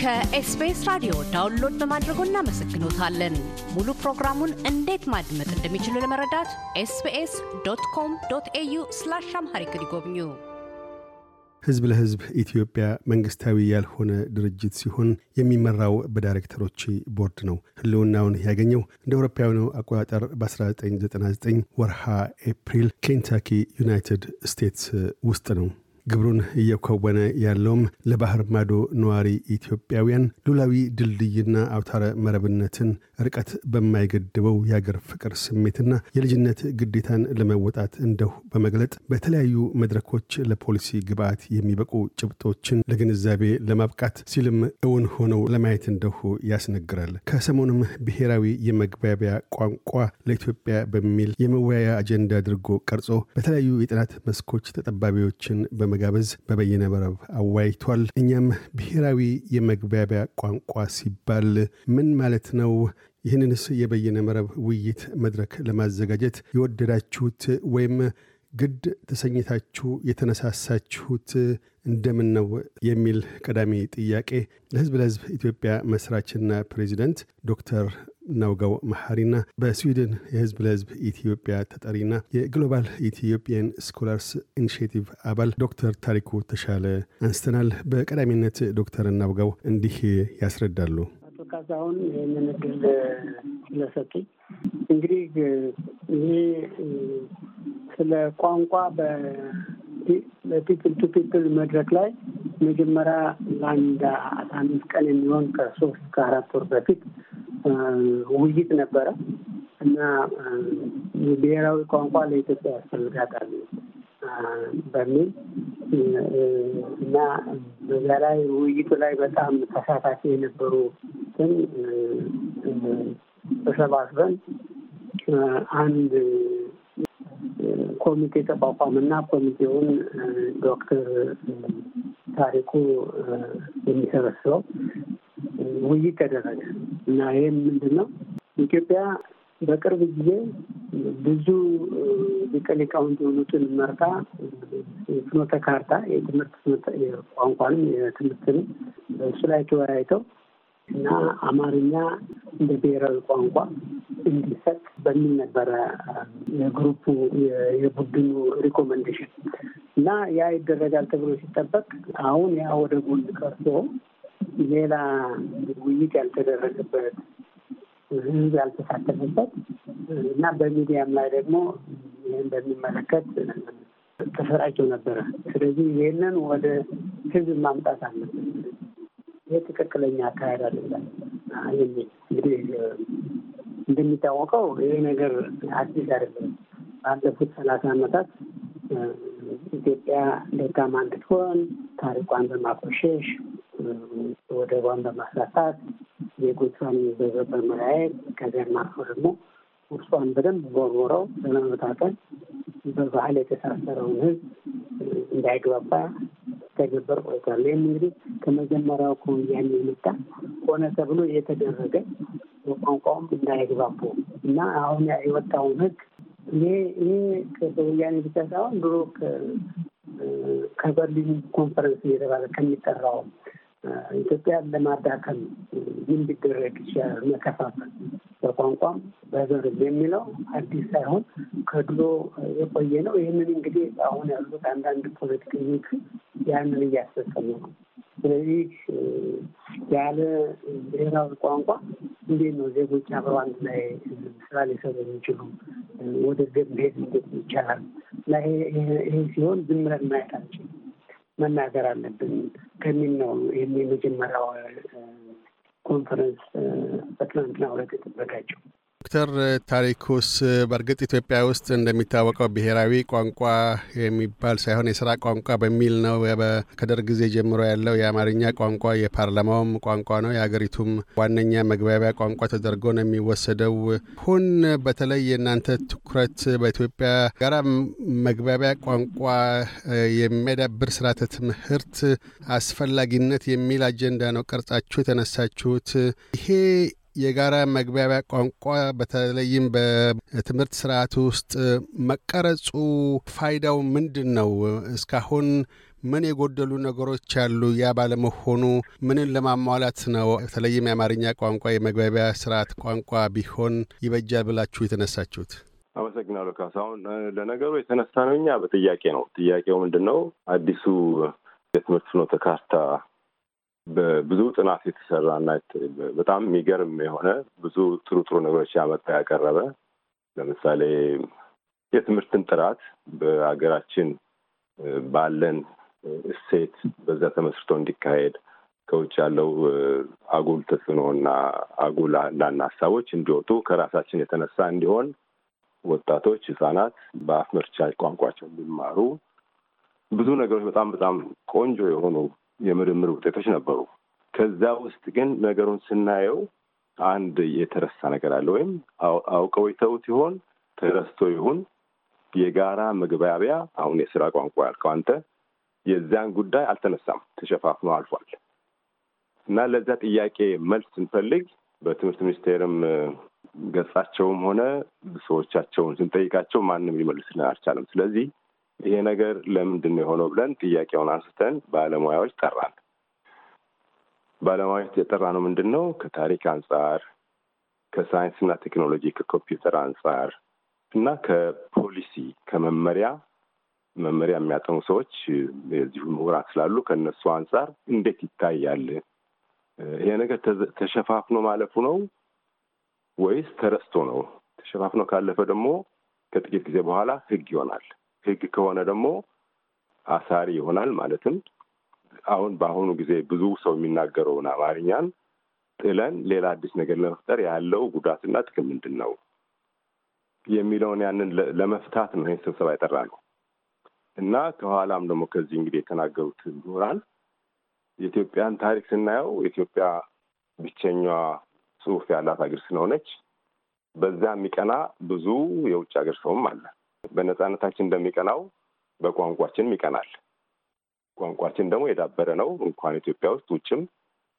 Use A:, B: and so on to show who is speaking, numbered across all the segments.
A: ከ SBS ራዲዮ download በማድረጎ እናመሰግኖታለን። ሙሉ ፕሮግራሙን እንዴት ማድመጥ እንደሚችሉ ለመረዳት SBS dot com dot au slash Amharic ይጎብኙ።
B: ህዝብ ለህዝብ ኢትዮጵያ መንግስታዊ ያልሆነ ድርጅት ሲሆን የሚመራው በዳይሬክተሮች ቦርድ ነው። ህልውናውን ያገኘው እንደ አውሮፓውያኑ አቆጣጠር በ1999 ወርሃ ኤፕሪል ኬንታኪ ዩናይትድ ስቴትስ ውስጥ ነው። ግብሩን እየከወነ ያለውም ለባህር ማዶ ነዋሪ ኢትዮጵያውያን ሉላዊ ድልድይና አውታረ መረብነትን ርቀት በማይገድበው የአገር ፍቅር ስሜትና የልጅነት ግዴታን ለመወጣት እንደሁ በመግለጥ በተለያዩ መድረኮች ለፖሊሲ ግብዓት የሚበቁ ጭብጦችን ለግንዛቤ ለማብቃት ሲልም እውን ሆነው ለማየት እንደሁ ያስነግራል። ከሰሞኑም ብሔራዊ የመግባቢያ ቋንቋ ለኢትዮጵያ በሚል የመወያያ አጀንዳ አድርጎ ቀርጾ በተለያዩ የጥናት መስኮች ተጠባቢዎችን በመጋበዝ በበይነ መረብ አዋይቷል። እኛም ብሔራዊ የመግባቢያ ቋንቋ ሲባል ምን ማለት ነው? ይህንንስ የበይነ መረብ ውይይት መድረክ ለማዘጋጀት የወደዳችሁት ወይም ግድ ተሰኝታችሁ የተነሳሳችሁት እንደምን ነው የሚል ቀዳሚ ጥያቄ ለህዝብ ለህዝብ ኢትዮጵያ መስራችና ፕሬዚደንት ዶክተር ናውጋው መሐሪና በስዊድን የህዝብ ለህዝብ ኢትዮጵያ ተጠሪና የ Global Ethiopian Scholars Initiative አባል ዶክተር ታሪኩ ተሻለ አንስተናል። በቀዳሚነት ዶክተር ናውጋው እንዲህ ያስረዳሉ።
C: አቶ ካሳሁን ይህንን እድል ስለሰጡኝ እንግዲህ ይሄ ስለ ቋንቋ በ People to People መድረክ ላይ መጀመሪያ ለአንድ አምስት ቀን የሚሆን ከሶስት ከአራት ወር በፊት ውይይት ነበረ እና ብሔራዊ ቋንቋ ለኢትዮጵያ ያስፈልጋታል በሚል እና በዚያ ላይ ውይይቱ ላይ በጣም ተሳታፊ የነበሩትን ተሰባስበን አንድ ኮሚቴ ተቋቋምና ኮሚቴውን ዶክተር ታሪኩ የሚሰበስበው ውይይት ተደረገ እና ይህም ምንድን ነው ኢትዮጵያ በቅርብ ጊዜ ብዙ ሊቀ ሊቃውንት የሆኑትን መርጣ ፍኖተ ካርታ የትምህርት ቋንቋንም የትምህርትንም እሱ ላይ ተወያይተው እና አማርኛ እንደ ብሔራዊ ቋንቋ እንዲሰጥ በሚል ነበረ የ group ኡ የቡድኑ recommendation እና ያ ይደረጋል ተብሎ ሲጠበቅ አሁን ያ ወደ ጎን ቀርቶ ሌላ ውይይት ያልተደረገበት ህዝብ ያልተሳተፈበት እና በሚዲያም ላይ ደግሞ ይህን በሚመለከት ተሰራጭቶ ነበረ። ስለዚህ ይህንን ወደ ህዝብ ማምጣት አለብን። ይህ ትክክለኛ አካሄድ አይደለም የሚል እንግዲህ እንደሚታወቀው ይህ ነገር አዲስ አይደለም። ባለፉት ሰላሳ ዓመታት ኢትዮጵያ ደካማ እንድትሆን ታሪኳን በማቆሸሽ ወደቧን በማሳጣት ዜጎቿን በመለያየት ከዚያም አልፎ ደግሞ ውስጧን በደንብ ቦርቦረው በመመታተን በባህል የተሳሰረውን ህዝብ እንዳይግባባ ተገበር ቆይቷል። ይህም እንግዲህ ከመጀመሪያው ከወያኔ የመጣ ሆነ ተብሎ የተደረገ በቋንቋውም እንዳይግባቡ እና አሁን የወጣውን ህግ ይሄ በወያኔ ብቻ ሳይሆን ድሮ ከበርሊን ኮንፈረንስ እየተባለ ከሚጠራው ኢትዮጵያን ለማዳከም ይችላል መከፋፈል በቋንቋም በዘርም የሚለው አዲስ ሳይሆን ከድሮ የቆየ ነው። ይህንን እንግዲህ አሁን ያሉት አንዳንድ ፖለቲከኞቹ ያንን እያስፈጸሙ ነው። ስለዚህ ያለ ብሔራዊ ቋንቋ እንዴት ነው ዜጎች አብረው አንድ ላይ ስራ ሊሰሩ የሚችሉ? ወደ ገብ መሄድ እንዴት ይቻላል? እና ይሄ ሲሆን ዝም ብለን ማየት አንችልም፣ መናገር አለብን ከሚል ነው ይህን የመጀመሪያው ኮንፈረንስ በትናንትናው ዕለት የተዘጋጀው።
B: ዶክተር ታሪኩስ በእርግጥ ኢትዮጵያ ውስጥ እንደሚታወቀው ብሔራዊ ቋንቋ የሚባል ሳይሆን የስራ ቋንቋ በሚል ነው ከደርግ ጊዜ ጀምሮ ያለው የአማርኛ ቋንቋ የፓርላማውም ቋንቋ ነው። የሀገሪቱም ዋነኛ መግባቢያ ቋንቋ ተደርጎ ነው የሚወሰደው። ሁን በተለይ የእናንተ ትኩረት በኢትዮጵያ ጋራ መግባቢያ ቋንቋ የሚያዳብር ስርዓተ ትምህርት አስፈላጊነት የሚል አጀንዳ ነው ቀርጻችሁ የተነሳችሁት። ይሄ የጋራ መግባቢያ ቋንቋ በተለይም በትምህርት ስርዓት ውስጥ መቀረጹ ፋይዳው ምንድን ነው? እስካሁን ምን የጎደሉ ነገሮች አሉ? ያ ባለመሆኑ ምንን ለማሟላት ነው? በተለይም የአማርኛ ቋንቋ የመግባቢያ ስርዓት ቋንቋ ቢሆን ይበጃል ብላችሁ የተነሳችሁት?
D: አመሰግናለሁ ካሳሁን። ለነገሩ የተነሳ ነው እኛ በጥያቄ ነው። ጥያቄው ምንድን ነው? አዲሱ የትምህርት ፍኖተ ካርታ በብዙ ጥናት የተሰራና በጣም የሚገርም የሆነ ብዙ ጥሩ ጥሩ ነገሮች ያመጣ ያቀረበ ለምሳሌ የትምህርትን ጥራት በሀገራችን ባለን እሴት በዛ ተመስርቶ እንዲካሄድ ከውጭ ያለው አጉል ተጽዕኖ እና አጉል አንዳንድ ሀሳቦች እንዲወጡ ከራሳችን የተነሳ እንዲሆን ወጣቶች፣ ህጻናት በአፍ መፍቻ ቋንቋቸው እንዲማሩ ብዙ ነገሮች በጣም በጣም ቆንጆ የሆኑ የምርምር ውጤቶች ነበሩ። ከዛ ውስጥ ግን ነገሩን ስናየው አንድ የተረሳ ነገር አለ። ወይም አውቀው ይተውት ይሆን ተረስቶ ይሁን የጋራ መግባቢያ አሁን የስራ ቋንቋ ያልከው አንተ የዚያን ጉዳይ አልተነሳም፣ ተሸፋፍኖ አልፏል። እና ለዛ ጥያቄ መልስ ስንፈልግ በትምህርት ሚኒስቴርም ገጻቸውም ሆነ ሰዎቻቸውን ስንጠይቃቸው ማንም ሊመልስልን አልቻለም። ስለዚህ ይሄ ነገር ለምንድን ነው የሆነው ብለን ጥያቄውን አንስተን ባለሙያዎች ጠራን። ባለሙያዎች የጠራ ነው ምንድን ነው ከታሪክ አንጻር፣ ከሳይንስና ቴክኖሎጂ፣ ከኮምፒውተር አንጻር እና ከፖሊሲ ከመመሪያ መመሪያ የሚያጠኑ ሰዎች የዚሁ ምሁራን ስላሉ ከእነሱ አንጻር እንዴት ይታያል? ይሄ ነገር ተሸፋፍኖ ማለፉ ነው ወይስ ተረስቶ ነው? ተሸፋፍኖ ካለፈ ደግሞ ከጥቂት ጊዜ በኋላ ህግ ይሆናል። ህግ ከሆነ ደግሞ አሳሪ ይሆናል። ማለትም አሁን በአሁኑ ጊዜ ብዙ ሰው የሚናገረውን አማርኛን ጥለን ሌላ አዲስ ነገር ለመፍጠር ያለው ጉዳትና ጥቅም ምንድን ነው የሚለውን ያንን ለመፍታት ነው ይህን ስብሰባ የጠራ ነው እና ከኋላም ደግሞ ከዚህ እንግዲህ የተናገሩት ምሁራን የኢትዮጵያን ታሪክ ስናየው ኢትዮጵያ ብቸኛዋ ጽሑፍ ያላት ሀገር ስለሆነች በዛ የሚቀና ብዙ የውጭ ሀገር ሰውም አለ። በነጻነታችን እንደሚቀናው በቋንቋችንም ይቀናል። ቋንቋችን ደግሞ የዳበረ ነው። እንኳን ኢትዮጵያ ውስጥ ውጭም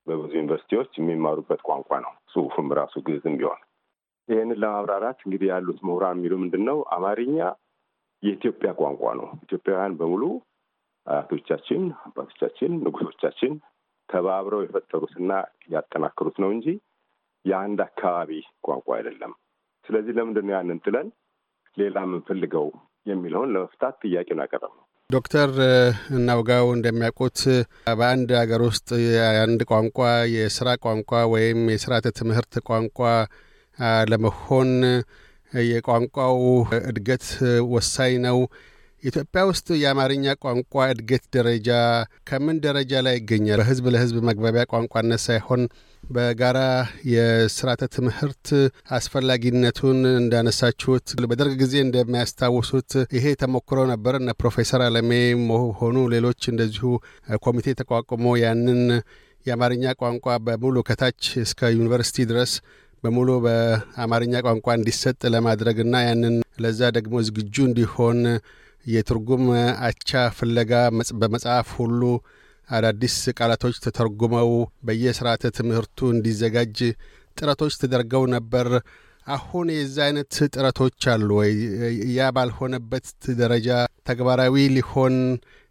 D: በብዙ ዩኒቨርሲቲዎች የሚማሩበት ቋንቋ ነው። ጽሑፍም ራሱ ግዕዝም ቢሆን ይህንን ለማብራራት እንግዲህ ያሉት ምሁራን የሚሉ ምንድን ነው አማርኛ የኢትዮጵያ ቋንቋ ነው። ኢትዮጵያውያን በሙሉ አያቶቻችን፣ አባቶቻችን፣ ንጉሶቻችን ተባብረው የፈጠሩትና ያጠናክሩት ነው እንጂ የአንድ አካባቢ ቋንቋ አይደለም። ስለዚህ ለምንድን ነው ያንን ጥለን ሌላ የምንፈልገው የሚለውን ለመፍታት ጥያቄ ነው
B: ዶክተር እናውጋው እንደሚያውቁት በአንድ ሀገር ውስጥ የአንድ ቋንቋ የስራ ቋንቋ ወይም የስርዓተ ትምህርት ቋንቋ ለመሆን የቋንቋው እድገት ወሳኝ ነው። ኢትዮጵያ ውስጥ የአማርኛ ቋንቋ እድገት ደረጃ ከምን ደረጃ ላይ ይገኛል? በህዝብ ለህዝብ መግባቢያ ቋንቋነት ሳይሆን በጋራ የስርዓተ ትምህርት አስፈላጊነቱን እንዳነሳችሁት በደርግ ጊዜ እንደሚያስታውሱት ይሄ ተሞክሮ ነበር። እነ ፕሮፌሰር አለሜ ሆኑ ሌሎች እንደዚሁ ኮሚቴ ተቋቁሞ ያንን የአማርኛ ቋንቋ በሙሉ ከታች እስከ ዩኒቨርሲቲ ድረስ በሙሉ በአማርኛ ቋንቋ እንዲሰጥ ለማድረግና ያንን ለዛ ደግሞ ዝግጁ እንዲሆን የትርጉም አቻ ፍለጋ በመጽሐፍ ሁሉ አዳዲስ ቃላቶች ተተርጉመው በየስርዓተ ትምህርቱ እንዲዘጋጅ ጥረቶች ተደርገው ነበር። አሁን የዛ አይነት ጥረቶች አሉ ወይ? ያ ባልሆነበት ደረጃ ተግባራዊ ሊሆን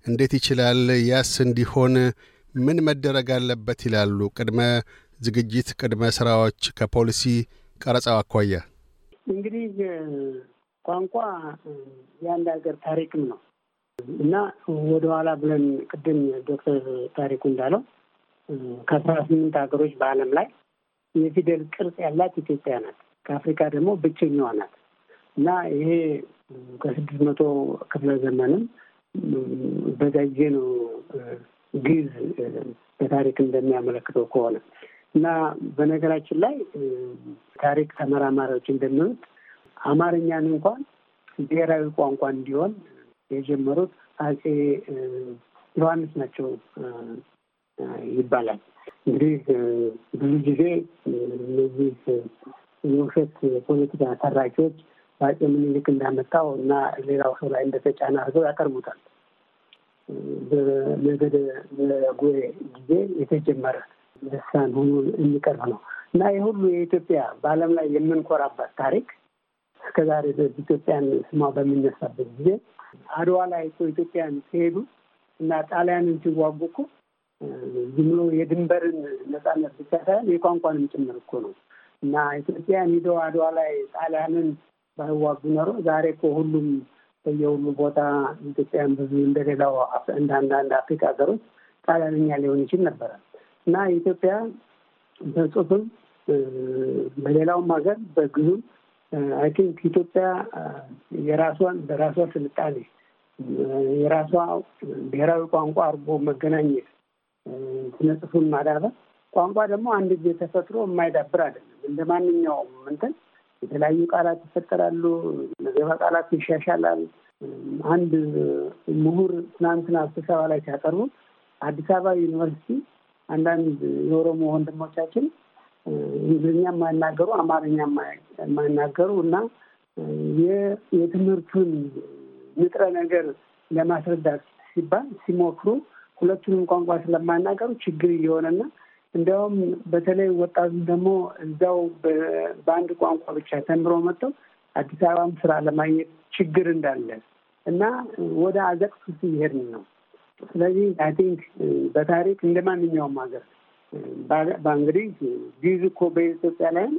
B: እንዴት ይችላል? ያስ እንዲሆን ምን መደረግ አለበት ይላሉ? ቅድመ ዝግጅት፣ ቅድመ ስራዎች ከፖሊሲ ቀረጻው አኳያ
C: እንግዲህ ቋንቋ የአንድ ሀገር ታሪክም ነው እና ወደኋላ ብለን ቅድም ዶክተር ታሪኩ እንዳለው ከአስራ ስምንት ሀገሮች በዓለም ላይ የፊደል ቅርጽ ያላት ኢትዮጵያ ናት። ከአፍሪካ ደግሞ ብቸኛዋ ናት እና ይሄ ከስድስት መቶ ክፍለ ዘመንም በዛ ጊዜ ነው ግዕዝ በታሪክ እንደሚያመለክተው ከሆነ እና በነገራችን ላይ ታሪክ ተመራማሪዎች እንደሚሉት አማርኛን እንኳን ብሔራዊ ቋንቋ እንዲሆን የጀመሩት አጼ ዮሐንስ ናቸው ይባላል። እንግዲህ ብዙ ጊዜ እነዚህ የውሸት ፖለቲካ ተራኪዎች በአጼ ምኒልክ እንዳመጣው እና ሌላው ሰው ላይ እንደተጫነ አድርገው ያቀርቡታል። በነገደ በጎዬ ጊዜ የተጀመረ ልሳን ሆኖ የሚቀርብ ነው እና ይህ ሁሉ የኢትዮጵያ በዓለም ላይ የምንኮራባት ታሪክ እስከዛሬ ድረስ ኢትዮጵያን ስሟ በሚነሳበት ጊዜ አድዋ ላይ እኮ ኢትዮጵያን ሲሄዱ እና ጣሊያንን ሲዋጉ እኮ ዝም ብሎ የድንበርን ነጻነት ብቻ ሳይሆን የቋንቋንም ጭምር እኮ ነው። እና ኢትዮጵያን ሂደው አድዋ ላይ ጣሊያንን ባይዋጉ ኖሮ ዛሬ እኮ ሁሉም በየሁሉ ቦታ ኢትዮጵያን ብዙ እንደሌላው እንደ አንዳንድ አፍሪካ ሀገሮች ጣሊያንኛ ሊሆን ይችል ነበረ። እና ኢትዮጵያ በጽሁፍም በሌላውም ሀገር በግዙም I think ኢትዮጵያ የራሷን በራሷ ስልጣኔ የራሷ ብሔራዊ ቋንቋ አድርጎ መገናኘት ስነ ጽሁፉን ማዳበር ቋንቋ ደግሞ አንድ ጊዜ ተፈጥሮ የማይዳብር አይደለም። እንደ ማንኛውም እንትን የተለያዩ ቃላት ይፈጠራሉ። ነገባ ቃላት ይሻሻላል። አንድ ምሁር ትናንትና ስብሰባ ላይ ሲያቀርቡ አዲስ አበባ ዩኒቨርሲቲ አንዳንድ የኦሮሞ ወንድሞቻችን እንግሊዝኛ የማይናገሩ አማርኛ የማይናገሩ እና የትምህርቱን ንጥረ ነገር ለማስረዳት ሲባል ሲሞክሩ ሁለቱንም ቋንቋ ስለማይናገሩ ችግር እየሆነና እንዲያውም በተለይ ወጣቱ ደግሞ እዛው በአንድ ቋንቋ ብቻ ተምሮ መጥተው አዲስ አበባም ስራ ለማግኘት ችግር እንዳለ እና ወደ አዘቅት ውስጥ እየሄድን ነው። ስለዚህ I think በታሪክ እንደ ማንኛውም ሀገር በእንግዲህ ግዕዝ እኮ በኢትዮጵያ ላይም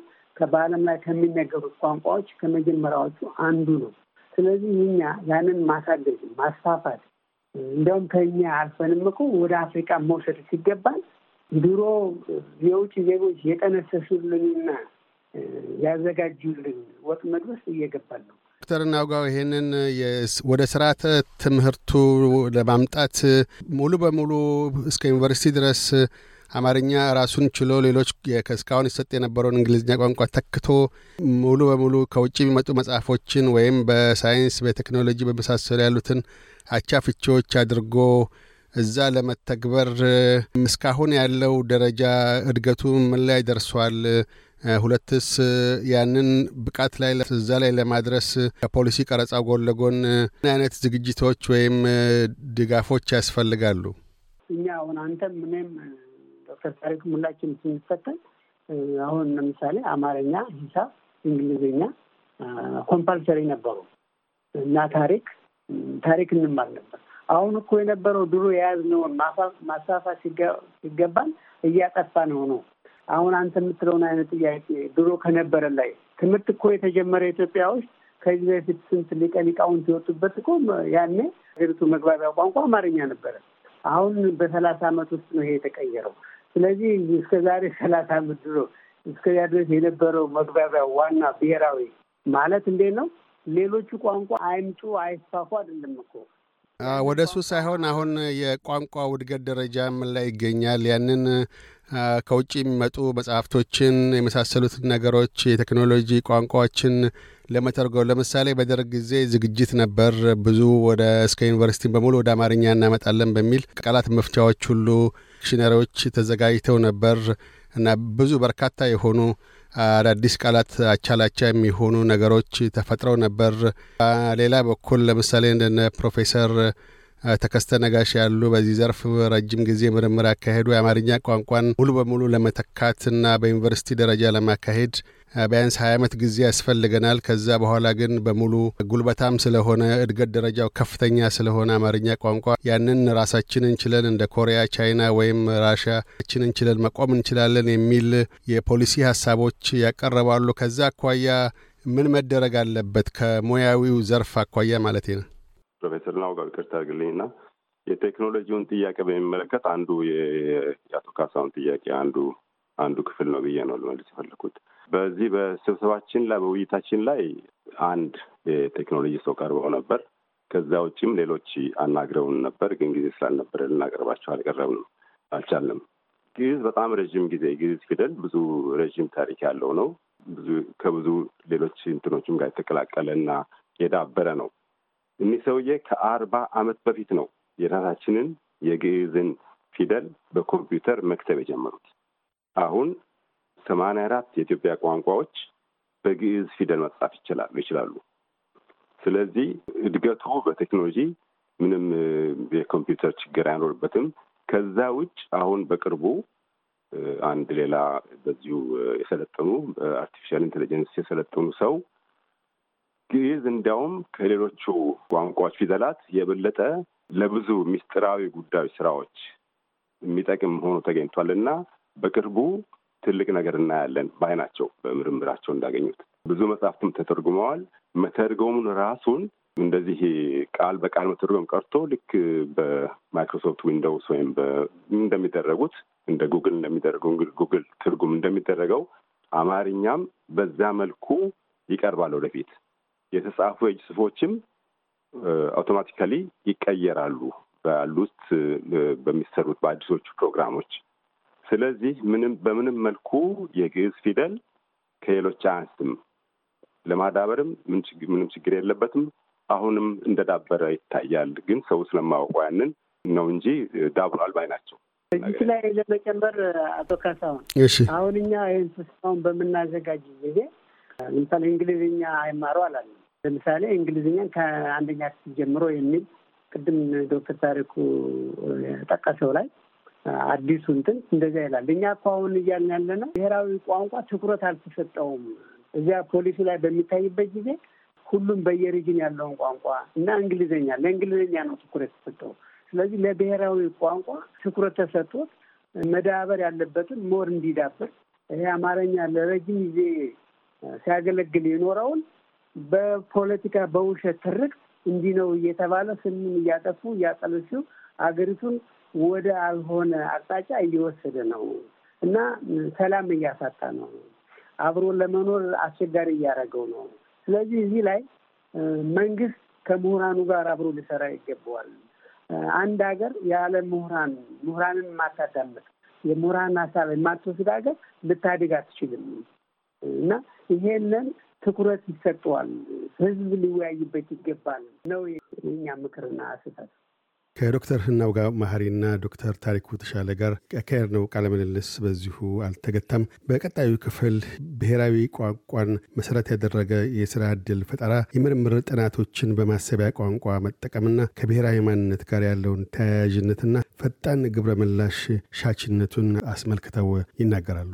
C: በዓለም ላይ ከሚነገሩት ቋንቋዎች ከመጀመሪያዎቹ አንዱ ነው። ስለዚህ እኛ ያንን ማሳደግ ማስፋፋት እንዲያውም ከኛ አልፈንም እኮ ወደ አፍሪካ መውሰድ ሲገባል ድሮ የውጭ ዜጎች የጠነሰሱልንና ያዘጋጁልን ወጥመድ ውስጥ እየገባን ነው።
B: ዶክተር እናውጋው ይሄንን ወደ ስርዓተ ትምህርቱ ለማምጣት ሙሉ በሙሉ እስከ ዩኒቨርሲቲ ድረስ አማርኛ ራሱን ችሎ ሌሎች እስካሁን ይሰጥ የነበረውን እንግሊዝኛ ቋንቋ ተክቶ ሙሉ በሙሉ ከውጭ የሚመጡ መጽሐፎችን ወይም በሳይንስ በቴክኖሎጂ በመሳሰሉ ያሉትን አቻ ፍቺዎች አድርጎ እዛ ለመተግበር እስካሁን ያለው ደረጃ እድገቱ ምን ላይ ደርሷል? ሁለትስ ያንን ብቃት ላይ እዛ ላይ ለማድረስ ከፖሊሲ ቀረጻው ጎን ለጎን ምን አይነት ዝግጅቶች ወይም ድጋፎች ያስፈልጋሉ?
C: እኛ አሁን አንተም እኔም ዶክተር ታሪኩ ሁላችን ስንፈተን አሁን ለምሳሌ አማርኛ፣ ሂሳብ፣ እንግሊዝኛ compulsory ነበሩ እና ታሪክ ታሪክ እንማር ነበር። አሁን እኮ የነበረው ድሮ የያዝነውን ማስፋፋት ሲገባን እያጠፋን ነው ነው አሁን አንተ የምትለውን አይነት ጥያቄ ድሮ ከነበረ ላይ ትምህርት እኮ የተጀመረ ኢትዮጵያ ውስጥ ከዚህ በፊት ስንት ሊቀ ሊቃውንት የወጡበት እኮ ያኔ ሀገሪቱ መግባቢያ ቋንቋ አማርኛ ነበረ። አሁን በሰላሳ ዓመት ውስጥ ነው ይሄ የተቀየረው። ስለዚህ እስከ ዛሬ ሰላሳ ዓመት ድሮ እስከዚያ ድረስ የነበረው መግባቢያ ዋና ብሔራዊ ማለት እንዴት ነው? ሌሎቹ ቋንቋ አይምጡ አይስፋፉ አይደለም እኮ
B: ወደ እሱ ሳይሆን አሁን የቋንቋ ውድገት ደረጃ ምን ላይ ይገኛል? ያንን ከውጭ የሚመጡ መጽሐፍቶችን የመሳሰሉትን ነገሮች የቴክኖሎጂ ቋንቋዎችን ለመተርጎም ለምሳሌ በደርግ ጊዜ ዝግጅት ነበር። ብዙ ወደ እስከ ዩኒቨርሲቲ በሙሉ ወደ አማርኛ እናመጣለን በሚል ቃላት መፍቻዎች ሁሉ ዲክሽነሪዎች ተዘጋጅተው ነበር እና ብዙ በርካታ የሆኑ አዳዲስ ቃላት አቻላቻ የሚሆኑ ነገሮች ተፈጥረው ነበር። ሌላ በኩል ለምሳሌ እንደነ ፕሮፌሰር ተከስተ ነጋሽ ያሉ በዚህ ዘርፍ ረጅም ጊዜ ምርምር ያካሄዱ የአማርኛ ቋንቋን ሙሉ በሙሉ ለመተካትና በዩኒቨርሲቲ ደረጃ ለማካሄድ ቢያንስ ሀያ ዓመት ጊዜ ያስፈልገናል። ከዛ በኋላ ግን በሙሉ ጉልበታም ስለሆነ እድገት ደረጃው ከፍተኛ ስለሆነ አማርኛ ቋንቋ ያንን ራሳችንን ችለን እንደ ኮሪያ፣ ቻይና ወይም ራሽያችንን ችለን መቆም እንችላለን የሚል የፖሊሲ ሀሳቦች ያቀረባሉ። ከዛ አኳያ ምን መደረግ አለበት? ከሙያዊው ዘርፍ አኳያ ማለት ነው።
D: ፕሮፌሰር ናውጋው ይቅርታ አድርግልኝና የቴክኖሎጂውን ጥያቄ በሚመለከት አንዱ የአቶ ካሳሁን ጥያቄ አንዱ አንዱ ክፍል ነው ብዬ ነው ልመልስ የፈለኩት። በዚህ በስብሰባችን ላይ በውይይታችን ላይ አንድ የቴክኖሎጂ ሰው ቀርበው ነበር። ከዛ ውጭም ሌሎች አናግረውን ነበር፣ ግን ጊዜ ስላልነበረ ልናቀርባቸው አልቀረብንም አልቻልንም። ግዕዝ በጣም ረዥም ጊዜ ግዕዝ ፊደል ብዙ ረዥም ታሪክ ያለው ነው። ብዙ ከብዙ ሌሎች እንትኖችም ጋር የተቀላቀለ እና የዳበረ ነው። እኒህ ሰውዬ ከአርባ ዓመት በፊት ነው የራሳችንን የግዕዝን ፊደል በኮምፒውተር መክተብ የጀመሩት። አሁን ሰማንያ አራት የኢትዮጵያ ቋንቋዎች በግዕዝ ፊደል መጻፍ ይችላሉ ይችላሉ። ስለዚህ እድገቱ በቴክኖሎጂ ምንም የኮምፒውተር ችግር አይኖርበትም። ከዛ ውጭ አሁን በቅርቡ አንድ ሌላ በዚሁ የሰለጠኑ artificial intelligence የሰለጠኑ ሰው ግዕዝ እንዲያውም ከሌሎቹ ቋንቋዎች ፊደላት የበለጠ ለብዙ ምስጢራዊ ጉዳዮች ስራዎች የሚጠቅም ሆኖ ተገኝቷል እና በቅርቡ ትልቅ ነገር እናያለን በአይናቸው በምርምራቸው እንዳገኙት ብዙ መጽሐፍትም ተተርጉመዋል። መተርጎሙን ራሱን እንደዚህ ቃል በቃል መተርጎም ቀርቶ ልክ በ Microsoft Windows ወይም እንደሚደረጉት እንደ ጉግል እንደሚደረገው ጉግል ትርጉም እንደሚደረገው አማርኛም በዛ መልኩ ይቀርባል ወደፊት የተጻፉ የእጅ ጽሁፎችም automatically ይቀየራሉ ባሉት በሚሰሩት በአዲሶቹ ፕሮግራሞች። ስለዚህ ምንም በምንም መልኩ የግዕዝ ፊደል ከሌሎች አያንስም። ለማዳበርም ምንም ችግር የለበትም። አሁንም እንደዳበረ ይታያል። ግን ሰው ስለማወቁ ያንን ነው እንጂ ዳብሯል ባይ ናቸው።
C: እዚህ ላይ ለመጨመር አቶ ካሳሁን አሁን እኛ ይህን ስብሰባውን በምናዘጋጅ ጊዜ ለምሳሌ እንግሊዝኛ አይማሩ አላለም። ለምሳሌ እንግሊዝኛን ከአንደኛ ክፍል ጀምሮ የሚል ቅድም ዶክተር ታሪኩ የጠቀሰው ላይ አዲሱ እንትን እንደዚያ ይላል። እኛ እኮ አሁን እያልን ያለ ነው ብሔራዊ ቋንቋ ትኩረት አልተሰጠውም። እዚያ ፖሊሲ ላይ በሚታይበት ጊዜ ሁሉም በየሪጅን ያለውን ቋንቋ እና እንግሊዝኛ ለእንግሊዝኛ ነው ትኩረት የተሰጠው። ስለዚህ ለብሔራዊ ቋንቋ ትኩረት ተሰጥቶት መዳበር ያለበትን more እንዲዳብር ይሄ አማርኛ ለረጅም ጊዜ ሲያገለግል የኖረውን በፖለቲካ በውሸት ትርክ እንዲህ ነው እየተባለ ስምን እያጠፉ እያጠለሹ አገሪቱን ወደ አልሆነ አቅጣጫ እየወሰደ ነው እና ሰላም እያሳጣ ነው። አብሮ ለመኖር አስቸጋሪ እያደረገው ነው። ስለዚህ እዚህ ላይ መንግስት ከምሁራኑ ጋር አብሮ ሊሰራ ይገባዋል። አንድ ሀገር ያለ ምሁራን ምሁራንን የማታዳምጥ የምሁራን ሀሳብ የማትወስድ ሀገር ልታድግ አትችልም እና ይሄንን ትኩረት ይሰጠዋል። ህዝብ ሊወያይበት ይገባል ነው የኛ ምክርና ስህተት።
B: ከዶክተር ህናው ጋር መሀሪና ዶክተር ታሪኩ ተሻለ ጋር ያካሄድነው ቃለ ምልልስ በዚሁ አልተገታም። በቀጣዩ ክፍል ብሔራዊ ቋንቋን መሰረት ያደረገ የስራ ዕድል ፈጠራ፣ የምርምር ጥናቶችን በማሰቢያ ቋንቋ መጠቀምና ከብሔራዊ ማንነት ጋር ያለውን ተያያዥነትና ፈጣን ግብረ ምላሽ ሻችነቱን አስመልክተው ይናገራሉ።